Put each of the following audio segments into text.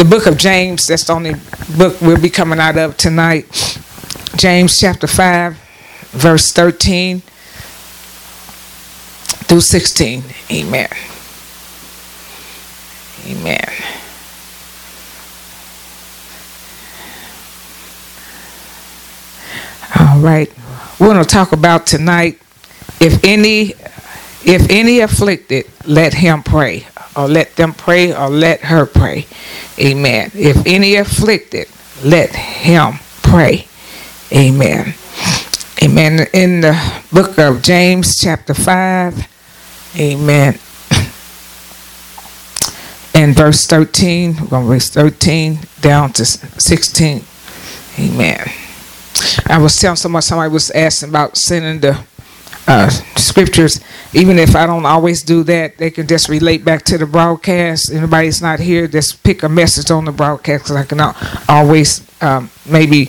the book of James. That's the only book we'll be coming out of tonight. James chapter 5, verse 13 through 16. Amen. Amen. All right. We're going to talk about tonight if any if any afflicted, let him pray, or let them pray, or let her pray. Amen. If any afflicted, let him pray. Amen. Amen. In the book of James, chapter 5, amen. In verse 13, we're going to read 13 down to 16. Amen. I was telling somebody, somebody was asking about sending the uh, scriptures, even if I don't always do that, they can just relate back to the broadcast. Anybody's not here, just pick a message on the broadcast because I can always um, maybe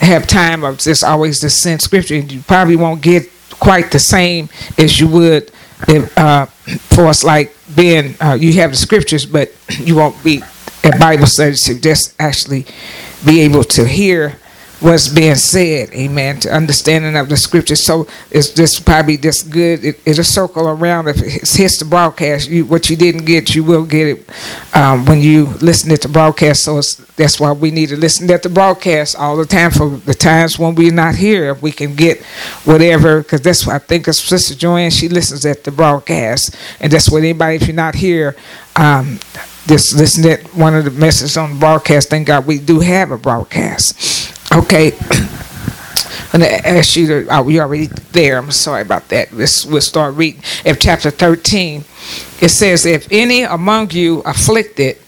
have time of just always just send scripture. You probably won't get quite the same as you would if, uh, for us, like being uh, you have the scriptures, but you won't be at Bible study to just actually be able to hear what's being said, amen, to understanding of the scripture. So it's just probably just good. It, it'll circle around. If it hits the broadcast, you, what you didn't get, you will get it um, when you listen to the broadcast. So that's why we need to listen to the broadcast all the time for the times when we're not here. If we can get whatever, because that's what I think of Sister Joanne, she listens at the broadcast. And that's what anybody, if you're not here, um, just listen to one of the messages on the broadcast. Thank God we do have a broadcast. Okay. I'm going to ask you to, oh, you're already there. I'm sorry about that. Let's, we'll start reading. If chapter 13, it says, If any among you afflicted,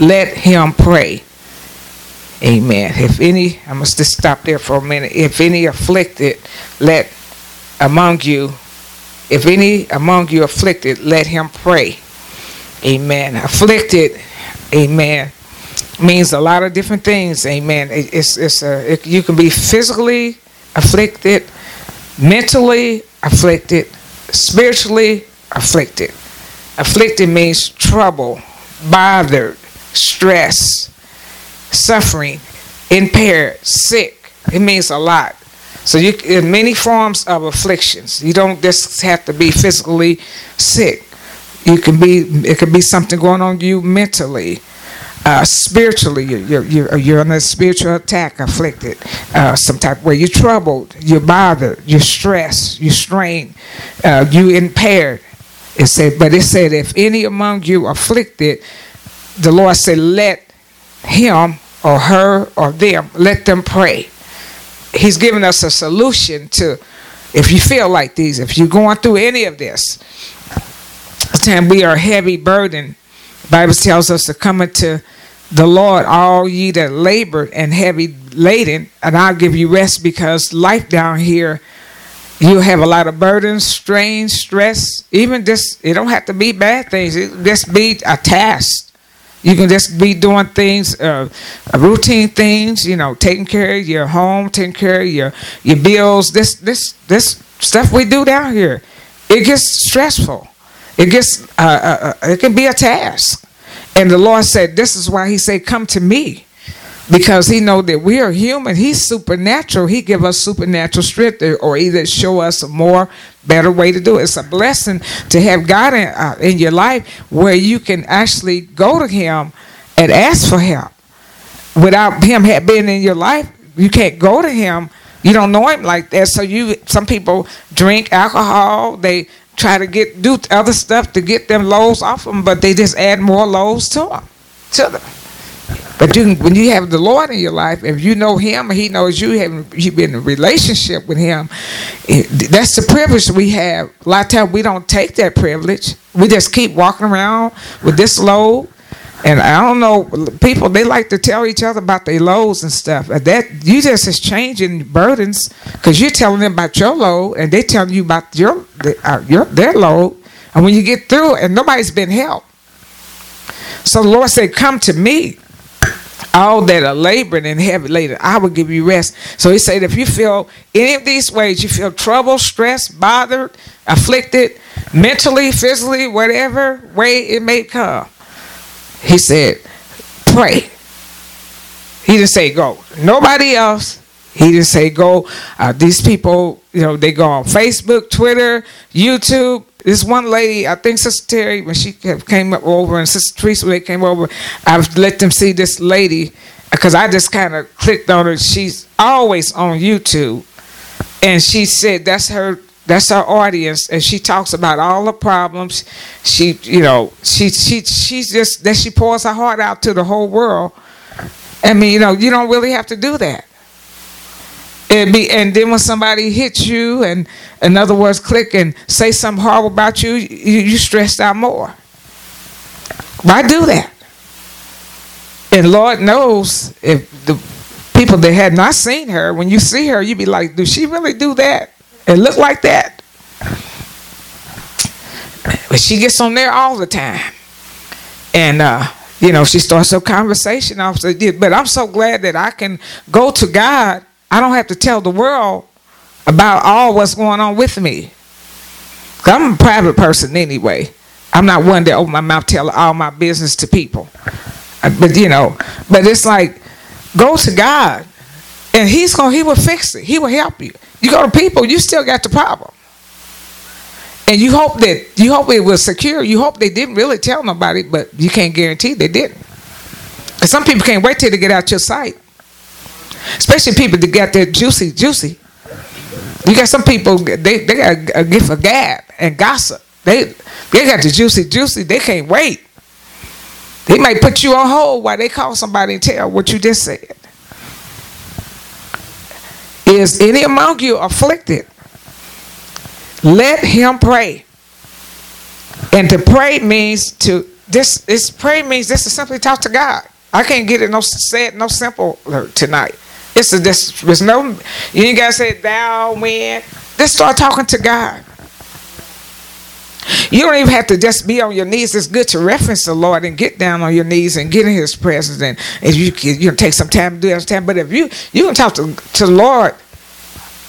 let him pray. Amen. If any, I must just stop there for a minute. If any afflicted, let among you, if any among you afflicted, let him pray. Amen. Afflicted, amen means a lot of different things. Amen. it's it's a it, you can be physically afflicted, mentally afflicted, spiritually afflicted. Afflicted means trouble, bothered, stress, suffering, impaired, sick. It means a lot. So you in many forms of afflictions. You don't just have to be physically sick. You can be it could be something going on you mentally uh, spiritually, you're, you're, you're under spiritual attack, afflicted, uh, some type of way. You're troubled, you're bothered, you're stressed, you're strained, uh, you impaired. It said, but it said, if any among you afflicted, the Lord said, let him or her or them, let them pray. He's giving us a solution to, if you feel like these, if you're going through any of this, time we are heavy burden. Bible tells us to come into the Lord, all ye that labor and heavy laden, and I'll give you rest because life down here, you have a lot of burdens, strain, stress. Even just, it don't have to be bad things. It just be a task. You can just be doing things, uh, routine things. You know, taking care of your home, taking care of your your bills. This this this stuff we do down here, it gets stressful. It gets uh, uh, uh it can be a task. And the Lord said, This is why He said, Come to me. Because he know that we are human. He's supernatural. He give us supernatural strength or either show us a more better way to do it. It's a blessing to have God in, uh, in your life where you can actually go to him and ask for help. Without him being in your life, you can't go to him. You don't know him like that. So you some people drink alcohol, they try to get do other stuff to get them loads off them, but they just add more loads to them, to them. But you when you have the Lord in your life, if you know Him, He knows you have you been in a relationship with Him. Eh, that's the privilege we have. A lot of times we don't take that privilege. We just keep walking around with this load and I don't know, people they like to tell each other about their lows and stuff. That you just is changing burdens because you're telling them about your low, and they telling you about your uh, your their load. And when you get through, and nobody's been helped, so the Lord said, "Come to me." all that are laboring and heavy laden, I will give you rest. So he said, if you feel any of these ways, you feel trouble, stress, bothered, afflicted, mentally, physically, whatever way it may come, he said, pray. He didn't say go. Nobody else. He didn't say go. Uh, these people, you know, they go on Facebook, Twitter, YouTube. This one lady, I think Sister Terry, when she came up over and Sister Teresa, when they came over, I've let them see this lady because I just kind of clicked on her. She's always on YouTube, and she said that's her that's our audience and she talks about all the problems. She you know she she she's just that she pours her heart out to the whole world. I mean you know you don't really have to do that. And be and then when somebody hits you and in other words click and say something horrible about you you, you stressed out more. Why do that? And lord knows if the people that had not seen her when you see her you'd be like do she really do that it look like that. But she gets on there all the time. And, uh, you know, she starts a conversation. Said, but I'm so glad that I can go to God. I don't have to tell the world about all what's going on with me. I'm a private person anyway. I'm not one that open my mouth tell all my business to people. Uh, but you know, but it's like go to God and he's going he will fix it. He will help you. You go to people, you still got the problem. And you hope that you hope it was secure. You hope they didn't really tell nobody, but you can't guarantee they didn't. And some people can't wait till they get out your sight. Especially people that got that juicy, juicy. You got some people they, they got a gift of gab and gossip. They they got the juicy, juicy. They can't wait. They might put you on hold while they call somebody and tell what you just said. Is any among you afflicted? Let him pray. And to pray means to this this pray means this is simply talk to God. I can't get it no said no simple tonight. It's a this there's no you gotta say thou when. Just start talking to God. You don't even have to just be on your knees. It's good to reference the Lord and get down on your knees and get in His presence. And if you you know, take some time to do that time, but if you you can talk to to the Lord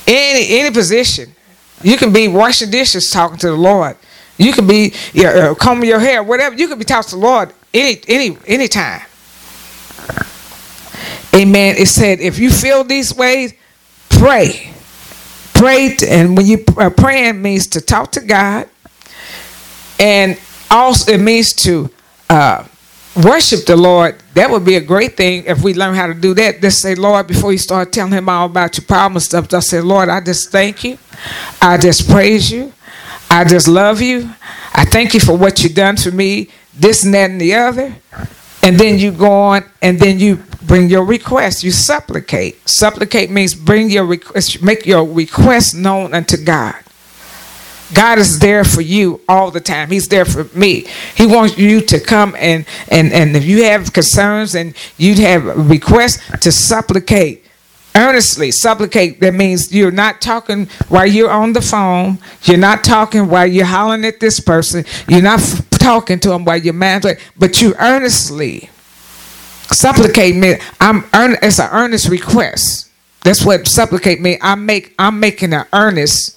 any any position, you can be washing dishes talking to the Lord. You can be you know, uh, combing your hair, whatever. You can be talking to the Lord any any any time. Amen. It said, if you feel these ways, pray. Pray, and when you uh, praying means to talk to God and also it means to uh, worship the Lord. That would be a great thing if we learn how to do that. Just say, Lord, before you start telling him all about your problems stuff, just say, Lord, I just thank you. I just praise you. I just love you. I thank you for what you've done for me, this and that and the other. And then you go on and then you bring your request. You supplicate. Supplicate means bring your request, make your request known unto God. God is there for you all the time. He's there for me. He wants you to come and and and if you have concerns and you have requests to supplicate earnestly supplicate that means you're not talking while you're on the phone. You're not talking while you're hollering at this person. You're not f- talking to them while you're mad but you earnestly supplicate me. I'm earn- it's an earnest request. That's what supplicate me i make i'm making an earnest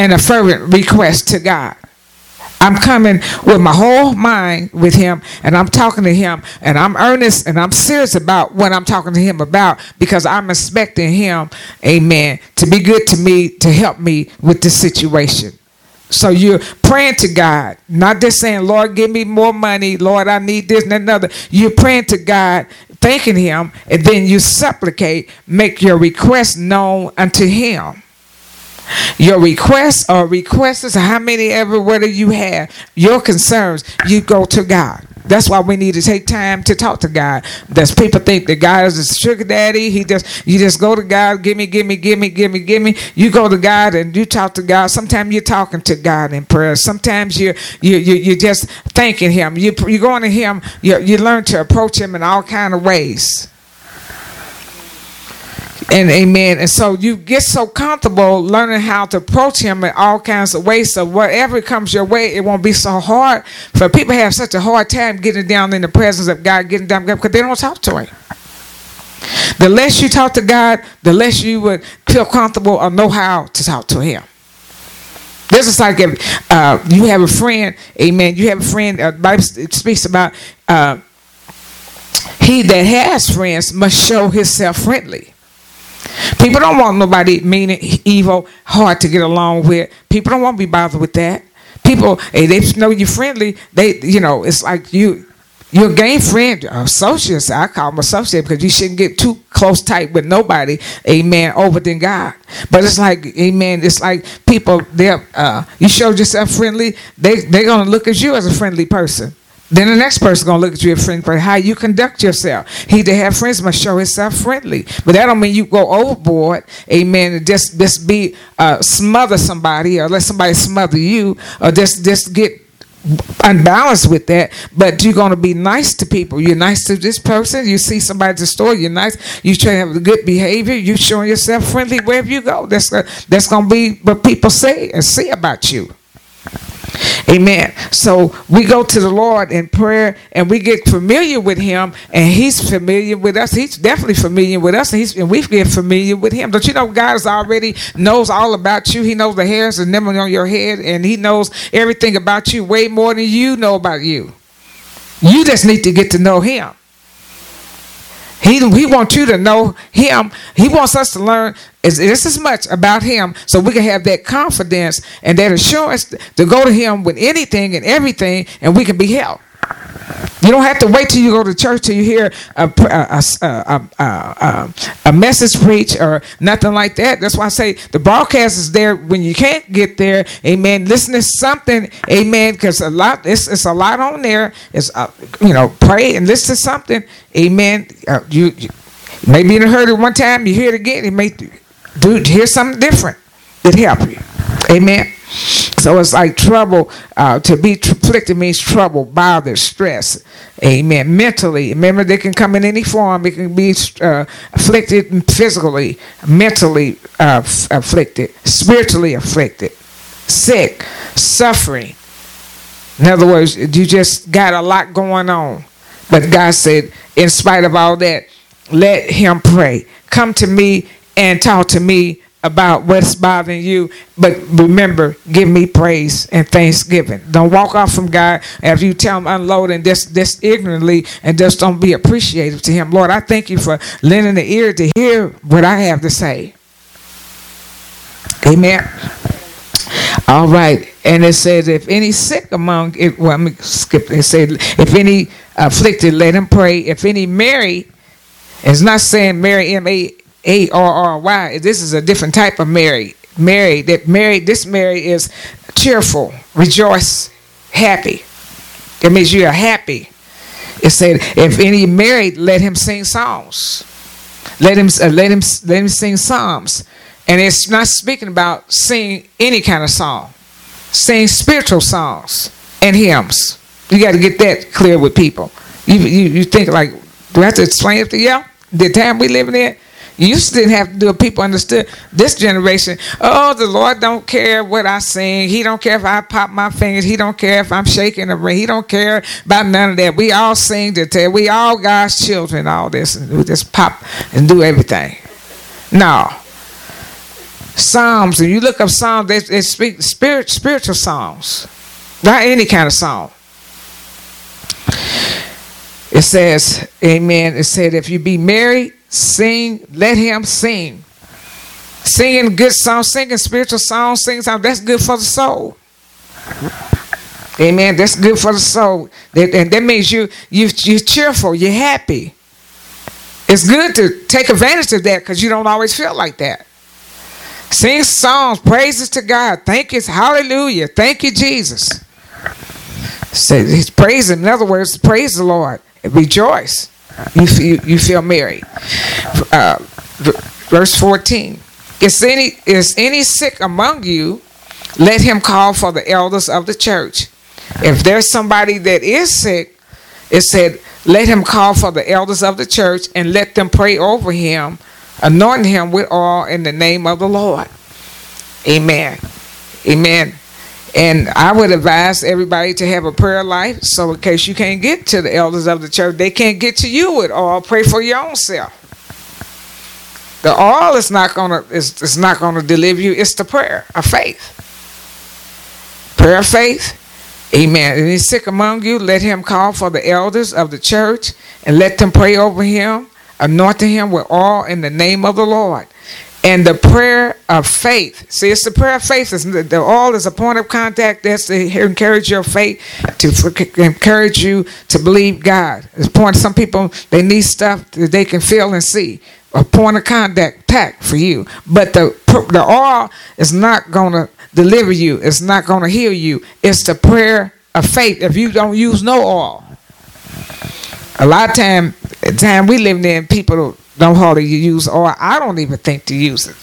and a fervent request to God. I'm coming with my whole mind with him and I'm talking to him and I'm earnest and I'm serious about what I'm talking to him about because I'm expecting him, amen, to be good to me, to help me with this situation. So you're praying to God, not just saying, Lord, give me more money. Lord, I need this and another. You're praying to God, thanking him, and then you supplicate, make your request known unto him. Your requests or requests, how many ever, whether you have, your concerns, you go to God. That's why we need to take time to talk to God. That's people think that God is a sugar daddy? He just you just go to God, give me, give me, give me, give me, give me. You go to God and you talk to God. Sometimes you're talking to God in prayer. Sometimes you're you you you're just thanking Him. You you going to Him. You you learn to approach Him in all kind of ways and amen. And so you get so comfortable learning how to approach him in all kinds of ways. So whatever comes your way, it won't be so hard. For people have such a hard time getting down in the presence of God, getting down because they don't talk to him. The less you talk to God, the less you would feel comfortable or know how to talk to him. This is like if uh, you have a friend, amen. You have a friend, uh, Bible speaks about uh, he that has friends must show himself friendly. People don't want nobody mean, evil, hard to get along with. People don't want to be bothered with that. People, hey, they know you're friendly. They, you know, it's like you, you're a game friend, associates. I call them associate because you shouldn't get too close tight with nobody, amen, over than God. But it's like, amen, it's like people, they're, uh, you showed yourself friendly, they, they're going to look at you as a friendly person. Then the next person gonna look at you as friend for how you conduct yourself. He to have friends must show himself friendly, but that don't mean you go overboard. Amen. And just just be uh, smother somebody or let somebody smother you or just just get unbalanced with that. But you're gonna be nice to people. You're nice to this person. You see somebody at the store. You're nice. You try to have good behavior. You showing yourself friendly wherever you go. That's that's gonna be what people say and see about you. Amen. So we go to the Lord in prayer and we get familiar with Him, and He's familiar with us. He's definitely familiar with us, and, and we get familiar with Him. Don't you know God is already knows all about you? He knows the hairs and them on your head, and He knows everything about you way more than you know about you. You just need to get to know Him. He, he wants you to know him. He wants us to learn just as much about him so we can have that confidence and that assurance to go to him with anything and everything and we can be helped. You don't have to wait till you go to church till you hear a, a, a, a, message preach or nothing like that. That's why I say the broadcast is there when you can't get there. Amen. Listen to something. Amen. Because a lot, it's, it's a lot on there. It's uh, you know, pray and listen to something. Amen. Uh, you, you maybe you heard it one time. You hear it again. It may do hear something different. It help you. Amen. So it's like trouble. Uh, to be afflicted means trouble, bother, stress. Amen. Mentally, remember they can come in any form. It can be uh, afflicted physically, mentally uh, afflicted, spiritually afflicted, sick, suffering. In other words, you just got a lot going on. But God said, in spite of all that, let him pray. Come to me and talk to me about what's bothering you. But remember, give me praise and thanksgiving. Don't walk off from God after you tell him unload and just, just ignorantly and just don't be appreciative to him. Lord, I thank you for lending the ear to hear what I have to say. Amen. All right. And it says, if any sick among it, well, let me skip. It said, if any afflicted, let him pray. If any married, it's not saying Mary M A a R R Y. This is a different type of Mary. Mary that Mary. This Mary is cheerful, rejoice, happy. That means you are happy. It said, if any married, let him sing songs. Let him uh, let him let him sing psalms. And it's not speaking about sing any kind of song. Sing spiritual songs and hymns. You got to get that clear with people. You, you you think like, do I have to explain it to y'all? The time we living in, you didn't have to do it. People understood this generation. Oh, the Lord don't care what I sing. He don't care if I pop my fingers. He don't care if I'm shaking the ring. He don't care about none of that. We all sing to tell. We all God's children. All this and we just pop and do everything. No. Psalms. And you look up Psalms. They, they speak spirit, spiritual songs, not any kind of song. It says, Amen. It said, if you be married Sing, let him sing. Singing good songs, singing spiritual songs, singing songs, that's good for the soul. Amen. That's good for the soul. And that means you, you, you're cheerful, you're happy. It's good to take advantage of that because you don't always feel like that. Sing songs, praises to God. Thank you, hallelujah. Thank you, Jesus. Say, he's praising. In other words, praise the Lord. Rejoice you feel, you feel married. Uh, verse 14. Is any, is any sick among you? Let him call for the elders of the church. If there's somebody that is sick, it said, let him call for the elders of the church and let them pray over him, anoint him with oil in the name of the Lord. Amen. Amen. And I would advise everybody to have a prayer life so in case you can't get to the elders of the church, they can't get to you at all. Pray for your own self. The all is not gonna is, is not gonna deliver you, it's the prayer of faith. Prayer of faith, Amen. He's sick among you, let him call for the elders of the church and let them pray over him, anointing him with all in the name of the Lord. And the prayer of faith. See, it's the prayer of faith. It's the, the all is a point of contact. That's to encourage your faith, to encourage you to believe God. It's point. Some people they need stuff that they can feel and see. A point of contact pack for you. But the the oil is not gonna deliver you. It's not gonna heal you. It's the prayer of faith. If you don't use no oil, a lot of time, time we live in, people don't hardly use oil. I don't even think to use it.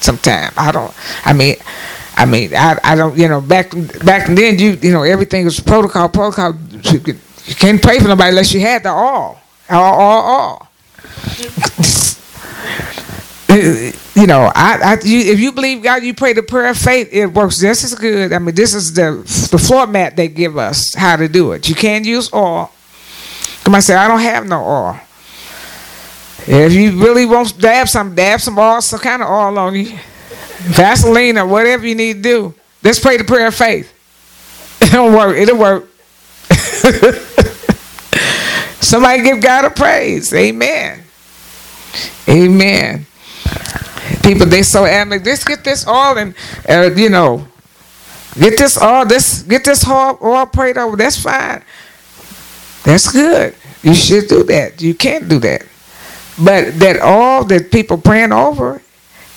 Sometimes I don't. I mean, I mean, I, I don't. You know, back back then, you you know, everything was protocol. Protocol. You, could, you can't pray for nobody unless you had the all, All, all, all. you know, I, I you, if you believe God, you pray the prayer of faith. It works just as good. I mean, this is the the floor mat they give us how to do it. You can't use oil. Come on, say I don't have no oil. If you really want to dab some, dab some oil, some kind of oil on you, Vaseline or whatever you need to do. Let's pray the prayer of faith. It'll work. It'll work. Somebody give God a praise. Amen. Amen. People, they so adamant. Let's get this all and uh, you know, get this all this get this all, all prayed over. That's fine. That's good. You should do that. You can't do that. But that all that people praying over,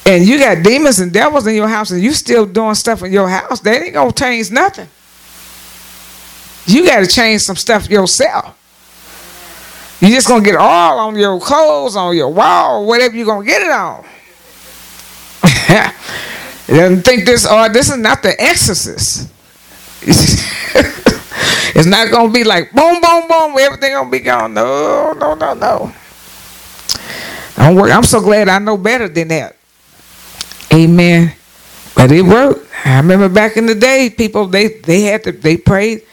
and you got demons and devils in your house, and you still doing stuff in your house, that ain't gonna change nothing. You got to change some stuff yourself. You just gonna get all on your clothes, on your wall, whatever you gonna get it on. doesn't think this or oh, this is not the exorcist. it's not gonna be like boom, boom, boom, everything gonna be gone. No, no, no, no. Don't worry. I'm so glad I know better than that. Amen. But it worked. I remember back in the day, people they they had to they prayed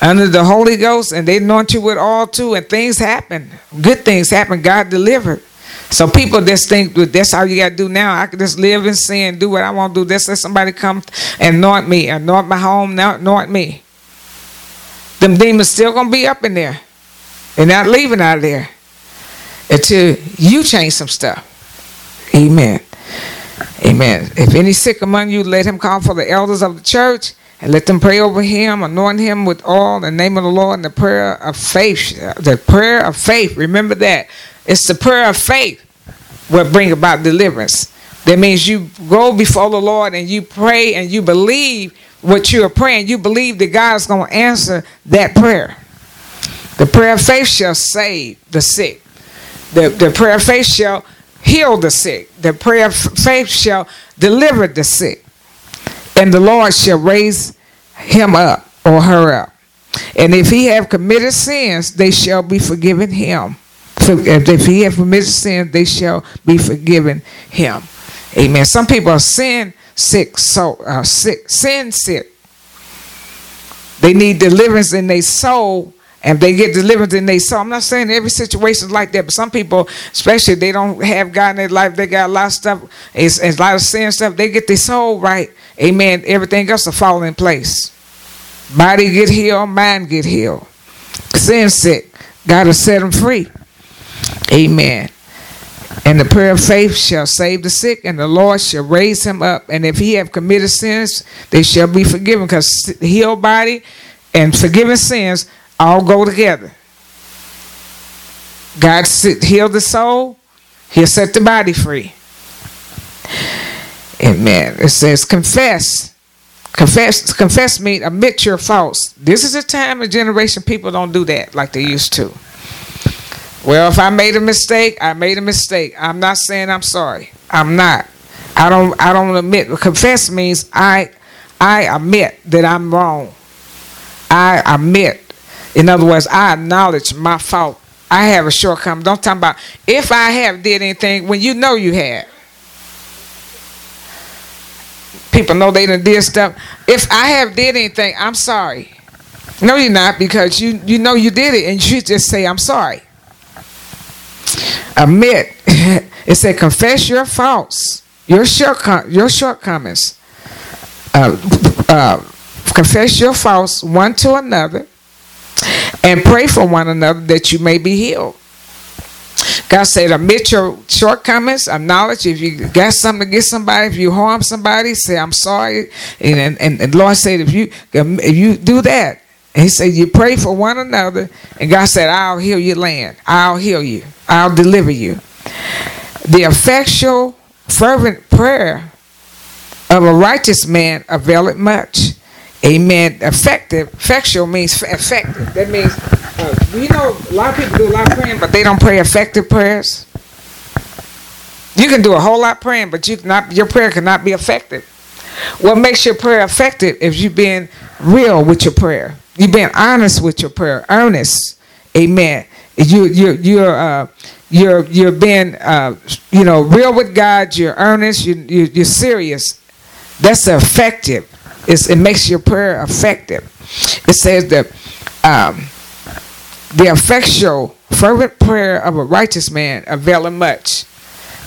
under the Holy Ghost and they anoint you with all too, and things happen. Good things happen. God delivered. So people just think that's all you got to do now. I can just live in sin, do what I want to do. Just let somebody come and anoint me, anoint my home, now anoint me. Them demons still gonna be up in there. They're not leaving out of there until you change some stuff. Amen. Amen. If any sick among you, let him call for the elders of the church and let them pray over him, anoint him with all the name of the Lord and the prayer of faith. The prayer of faith. Remember that. It's the prayer of faith will bring about deliverance. That means you go before the Lord and you pray and you believe what you are praying. You believe that God is going to answer that prayer. The prayer of faith shall save the sick. The, the prayer of faith shall heal the sick. The prayer of faith shall deliver the sick. And the Lord shall raise him up or her up. And if he have committed sins, they shall be forgiven him. If he have committed sins, they shall be forgiven him. Amen. Some people are sin sick, so uh, sick, sin sick. They need deliverance in their soul and they get delivered in they soul. I'm not saying every situation is like that, but some people, especially they don't have God in their life, they got a lot of stuff, it's, it's a lot of sin stuff. They get their soul right, amen. Everything else will fall in place. Body get healed, mind get healed. Sin sick, God will set them free. Amen. And the prayer of faith shall save the sick, and the Lord shall raise him up. And if he have committed sins, they shall be forgiven. Because healed body and forgiven sins all go together. God heal the soul, he'll set the body free. Amen. It says confess. Confess confess me, admit your faults. This is a time and generation people don't do that like they used to. Well, if I made a mistake, I made a mistake. I'm not saying I'm sorry. I'm not. I don't I don't admit. Confess means I I admit that I'm wrong. I admit in other words, I acknowledge my fault. I have a shortcoming. Don't talk about if I have did anything when you know you had. People know they done did stuff. If I have did anything, I'm sorry. No, you're not because you you know you did it and you just say I'm sorry. Admit. it said confess your faults, your shortcom- your shortcomings. Uh, uh, confess your faults one to another, and pray for one another that you may be healed. God said, admit your shortcomings, acknowledge if you got something to get somebody, if you harm somebody, say, I'm sorry. And, and, and Lord said, if you, if you do that, he said, you pray for one another, and God said, I'll heal your land. I'll heal you. I'll deliver you. The effectual, fervent prayer of a righteous man availeth much. Amen. Effective, effectual means effective. That means, uh, you know, a lot of people do a lot of praying, but they don't pray effective prayers. You can do a whole lot praying, but you cannot, your prayer cannot be effective. What makes your prayer effective is you've been real with your prayer? You've been honest with your prayer, earnest. Amen. You you you're uh, you're you're being uh, you know real with God. You're earnest. You, you you're serious. That's effective. It's, it makes your prayer effective. It says that um, the effectual, fervent prayer of a righteous man availeth much.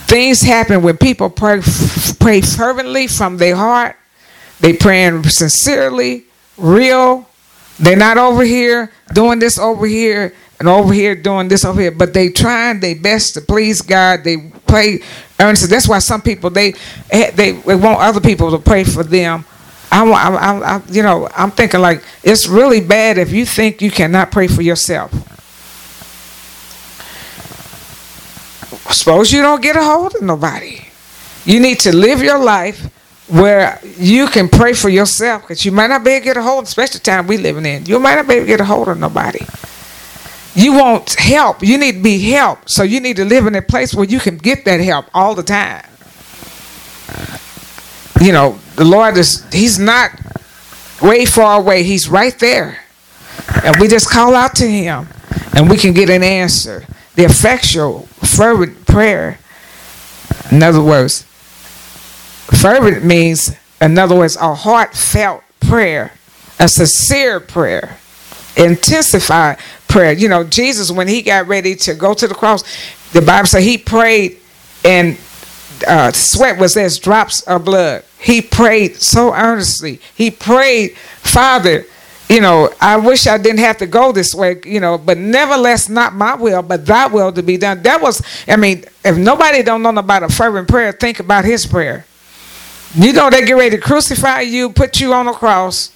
Things happen when people pray, pray fervently from their heart. They praying sincerely, real. They're not over here doing this over here and over here doing this over here, but they trying their best to please God. They pray earnestly. That's why some people they they, they want other people to pray for them. I, I, I, you know, I'm thinking like it's really bad if you think you cannot pray for yourself. Suppose you don't get a hold of nobody. You need to live your life where you can pray for yourself because you might not be able to get a hold, especially the time we living in. You might not be able to get a hold of nobody. You want help. You need to be helped. So you need to live in a place where you can get that help all the time. You know, the Lord is, He's not way far away. He's right there. And we just call out to Him and we can get an answer. The effectual, fervent prayer, in other words, fervent means, in other words, a heartfelt prayer, a sincere prayer, intensified prayer. You know, Jesus, when he got ready to go to the cross, the Bible said he prayed and uh, sweat was as drops of blood. He prayed so earnestly. He prayed, Father, you know, I wish I didn't have to go this way, you know, but nevertheless, not my will, but thy will to be done. That was, I mean, if nobody don't know about a fervent prayer, think about his prayer. You know they get ready to crucify you, put you on a cross.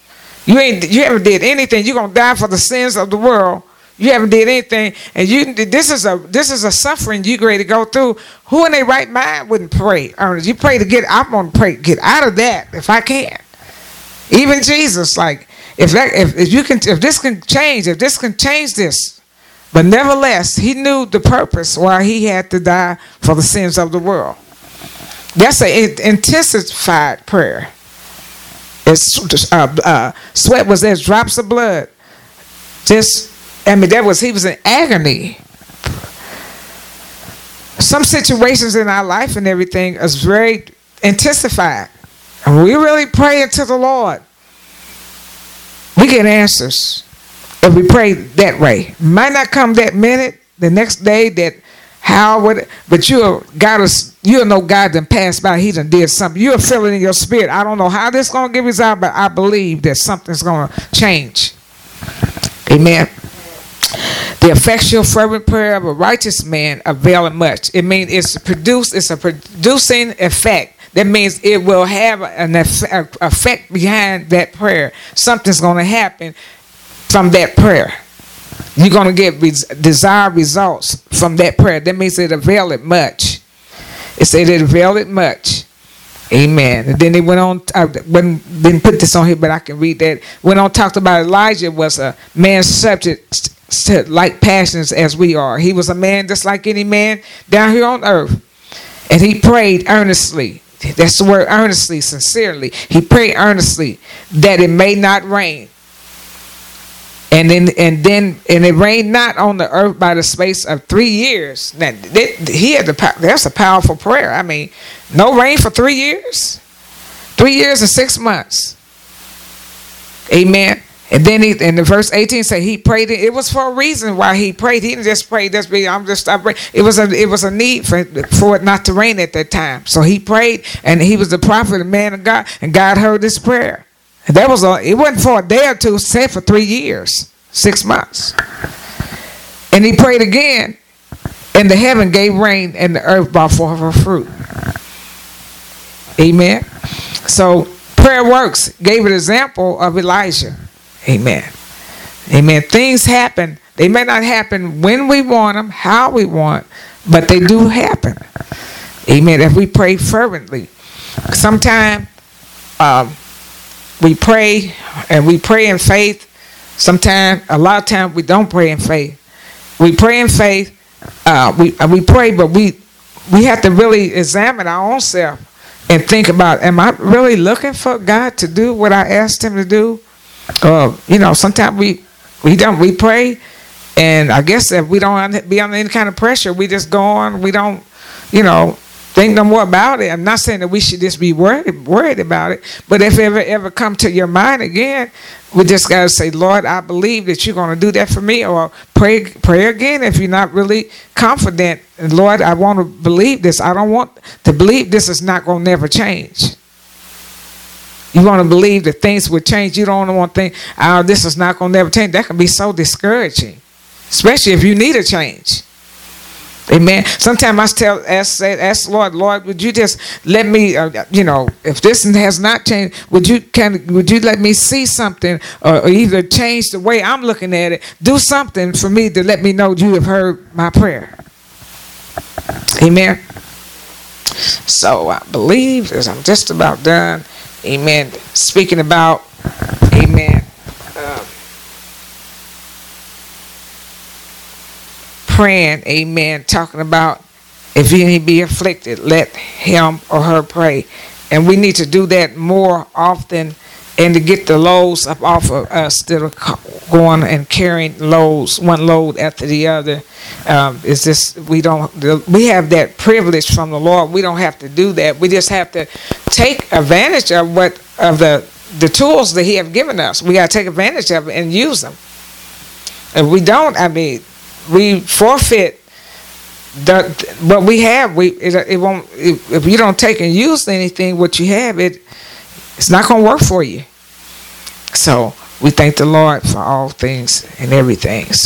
You ain't you haven't did anything. You're gonna die for the sins of the world. You haven't did anything, and you this is a this is a suffering you ready to go through. Who in their right mind wouldn't pray? You pray to get. I'm gonna pray get out of that if I can. Even Jesus, like if that if, if you can if this can change if this can change this, but nevertheless he knew the purpose why he had to die for the sins of the world. That's an intensified prayer. It's uh, uh, sweat was as drops of blood. Just I mean that was he was in agony. Some situations in our life and everything is very intensified. And we really pray to the Lord. We get answers if we pray that way. Might not come that minute, the next day, that how would but you'll God is you'll know God done passed by, he done did something. You'll feel it in your spirit. I don't know how this gonna give result, but I believe that something's gonna change. Amen. The effectual fervent prayer of a righteous man availeth much. It means it's produced, it's a producing effect. That means it will have an effect behind that prayer. Something's going to happen from that prayer. You're going to get desired results from that prayer. That means it availeth much. It said it availeth much. Amen. And then they went on. Uh, I didn't put this on here, but I can read that. Went on talked about Elijah was a man subject to like passions as we are. He was a man just like any man down here on earth, and he prayed earnestly. That's the word earnestly, sincerely. He prayed earnestly that it may not rain. And then, and then, and it rained not on the earth by the space of three years. Now, he had the that's a powerful prayer. I mean, no rain for three years, three years and six months. Amen. And then he in the verse 18 say he prayed it. Was for a reason why he prayed. He didn't just pray just be I'm just I pray. It was a it was a need for for it not to rain at that time. So he prayed and he was the prophet, the man of God, and God heard his prayer. And that was a, it wasn't for a day or two, said for three years, six months. And he prayed again, and the heaven gave rain, and the earth brought forth her fruit. Amen. So prayer works. Gave an example of Elijah. Amen. Amen. Things happen. They may not happen when we want them, how we want, but they do happen. Amen. If we pray fervently. Sometimes um, we pray and we pray in faith. Sometimes, a lot of times, we don't pray in faith. We pray in faith. Uh, we uh, we pray, but we we have to really examine our own self and think about: Am I really looking for God to do what I asked Him to do? Uh, you know, sometimes we we don't we pray, and I guess if we don't be under any kind of pressure, we just go on. We don't, you know, think no more about it. I'm not saying that we should just be worried worried about it, but if it ever ever come to your mind again, we just gotta say, Lord, I believe that you're gonna do that for me, or pray pray again if you're not really confident. And Lord, I want to believe this. I don't want to believe this is not gonna never change. You want to believe that things will change. You don't want to think, oh, this is not going to never change. That can be so discouraging, especially if you need a change. Amen. Sometimes I tell, ask, ask Lord, Lord, would you just let me, uh, you know, if this has not changed, would you can, would you let me see something, or, or either change the way I'm looking at it, do something for me to let me know you have heard my prayer. Amen. So I believe, as I'm just about done, Amen. Speaking about, Amen. Uh, praying, amen, talking about if any be afflicted, let him or her pray. And we need to do that more often and to get the loads up off of us that are going and carrying loads, one load after the other. Um, is this we don't we have that privilege from the Lord. We don't have to do that. We just have to take advantage of what of the the tools that He have given us. We got to take advantage of it and use them. If we don't, I mean, we forfeit the what we have. We it, it won't if, if you don't take and use anything what you have it it's not going to work for you. So we thank the Lord for all things and everything. So